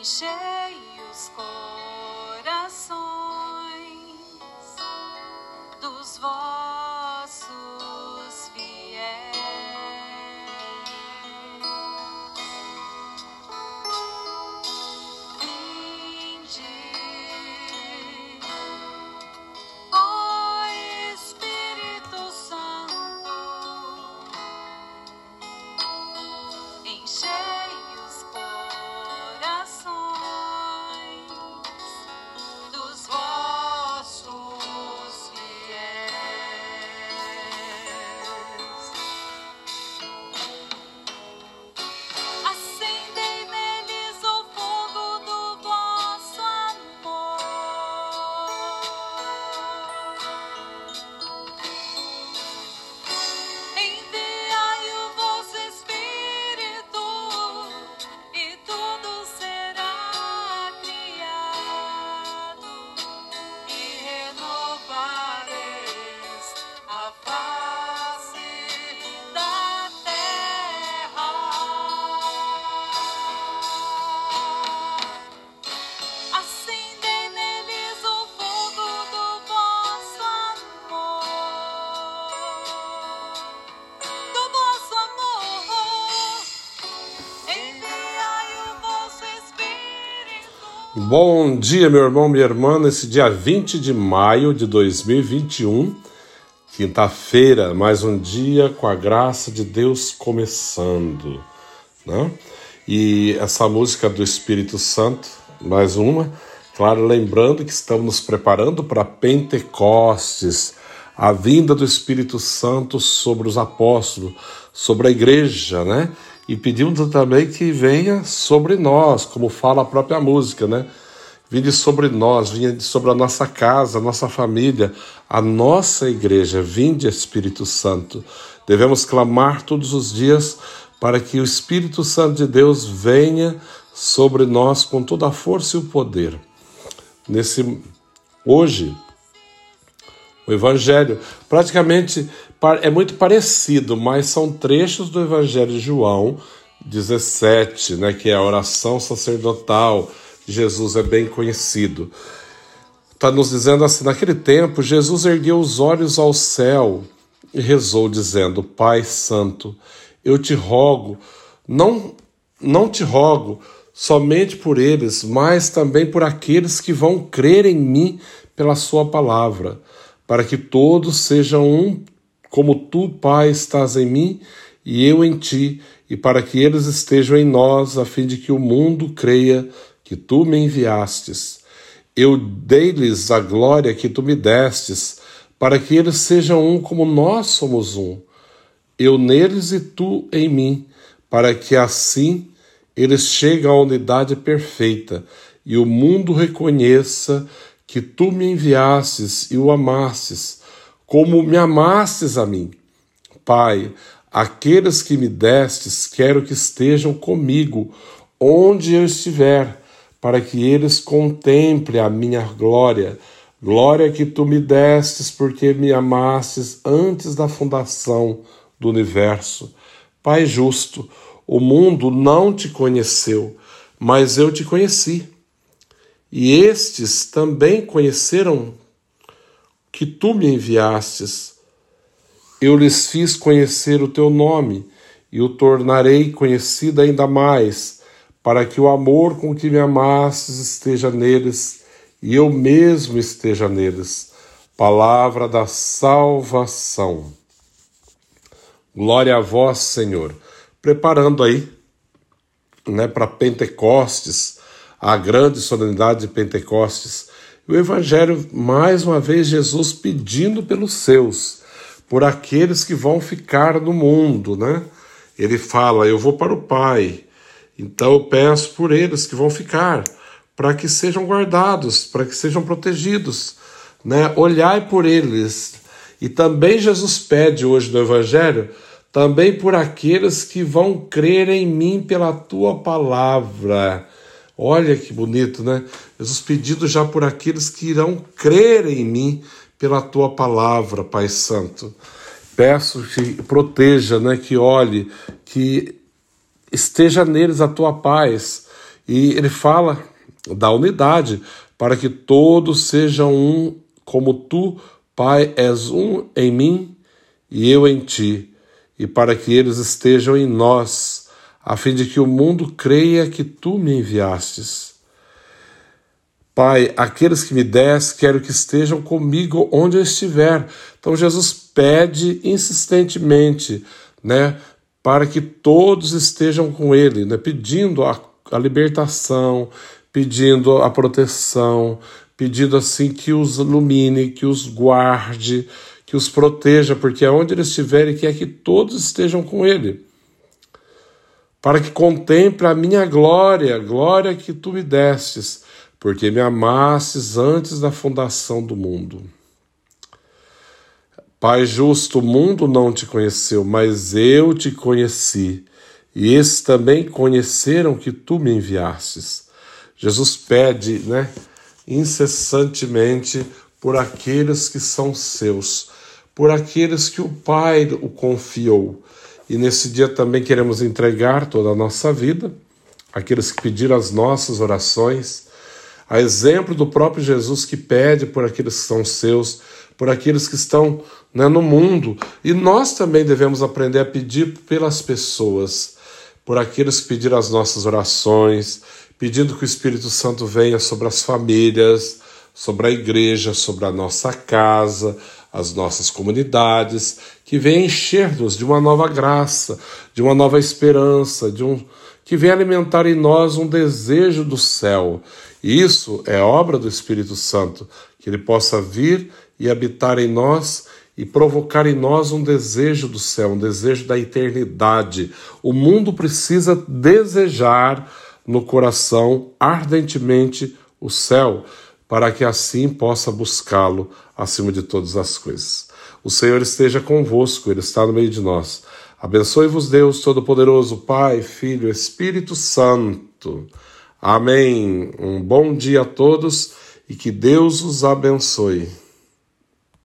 enchei os Bom dia, meu irmão, minha irmã, nesse dia 20 de maio de 2021, quinta-feira, mais um dia com a graça de Deus começando, né? E essa música do Espírito Santo, mais uma, claro, lembrando que estamos nos preparando para Pentecostes, a vinda do Espírito Santo sobre os apóstolos, sobre a igreja, né? E pedimos também que venha sobre nós, como fala a própria música, né? Vinde sobre nós, vinde sobre a nossa casa, a nossa família, a nossa igreja. Vinde, Espírito Santo. Devemos clamar todos os dias para que o Espírito Santo de Deus venha sobre nós com toda a força e o poder. Nesse hoje, o Evangelho praticamente é muito parecido, mas são trechos do Evangelho de João 17, né, que é a oração sacerdotal Jesus, é bem conhecido. Está nos dizendo assim: naquele tempo, Jesus ergueu os olhos ao céu e rezou, dizendo: Pai Santo, eu te rogo, não, não te rogo somente por eles, mas também por aqueles que vão crer em mim pela Sua palavra, para que todos sejam um, como tu, Pai, estás em mim e eu em ti, e para que eles estejam em nós, a fim de que o mundo creia que tu me enviastes. Eu dei-lhes a glória que tu me destes, para que eles sejam um como nós somos um. Eu neles e tu em mim, para que assim eles cheguem à unidade perfeita e o mundo reconheça que tu me enviastes e o amastes, como me amastes a mim. Pai, aqueles que me destes, quero que estejam comigo, onde eu estiver, para que eles contemplem a minha glória, glória que tu me destes, porque me amastes antes da fundação do universo. Pai justo, o mundo não te conheceu, mas eu te conheci. E estes também conheceram que tu me enviastes. Eu lhes fiz conhecer o teu nome e o tornarei conhecido ainda mais, para que o amor com que me amastes esteja neles e eu mesmo esteja neles. Palavra da salvação. Glória a vós, Senhor. Preparando aí, né, para Pentecostes, a grande solenidade de Pentecostes. O Evangelho, mais uma vez, Jesus pedindo pelos seus, por aqueles que vão ficar no mundo, né? Ele fala: Eu vou para o Pai, então eu peço por eles que vão ficar, para que sejam guardados, para que sejam protegidos, né? Olhai por eles. E também Jesus pede hoje no Evangelho, também por aqueles que vão crer em mim pela tua palavra. Olha que bonito, né? Jesus pedindo já por aqueles que irão crer em mim pela tua palavra, Pai Santo. Peço que proteja, né? Que olhe, que esteja neles a tua paz E ele fala da unidade, para que todos sejam um, como tu, Pai, és um em mim e eu em ti, e para que eles estejam em nós, a fim de que o mundo creia que tu me enviastes. Pai, aqueles que me des, quero que estejam comigo onde eu estiver. Então Jesus pede insistentemente, né, para que todos estejam com ele, né, pedindo a, a libertação, pedindo a proteção, pedindo assim que os ilumine, que os guarde, que os proteja, porque aonde eles estiverem, quer que todos estejam com ele. Para que contemple a minha glória, glória que tu me destes, porque me amastes antes da fundação do mundo. Pai justo, o mundo não te conheceu, mas eu te conheci, e esses também conheceram que tu me enviastes. Jesus pede, né, incessantemente por aqueles que são seus, por aqueles que o Pai o confiou. E nesse dia também queremos entregar toda a nossa vida, aqueles que pediram as nossas orações, a exemplo do próprio Jesus que pede por aqueles que são seus, por aqueles que estão né, no mundo. E nós também devemos aprender a pedir pelas pessoas, por aqueles que pediram as nossas orações, pedindo que o Espírito Santo venha sobre as famílias, sobre a igreja, sobre a nossa casa, as nossas comunidades, que venha encher-nos de uma nova graça, de uma nova esperança, de um que venha alimentar em nós um desejo do céu. E isso é obra do Espírito Santo, que ele possa vir e habitar em nós e provocar em nós um desejo do céu, um desejo da eternidade. O mundo precisa desejar no coração ardentemente o céu, para que assim possa buscá-lo acima de todas as coisas. O Senhor esteja convosco, Ele está no meio de nós. Abençoe-vos, Deus Todo-Poderoso, Pai, Filho, Espírito Santo. Amém. Um bom dia a todos e que Deus os abençoe.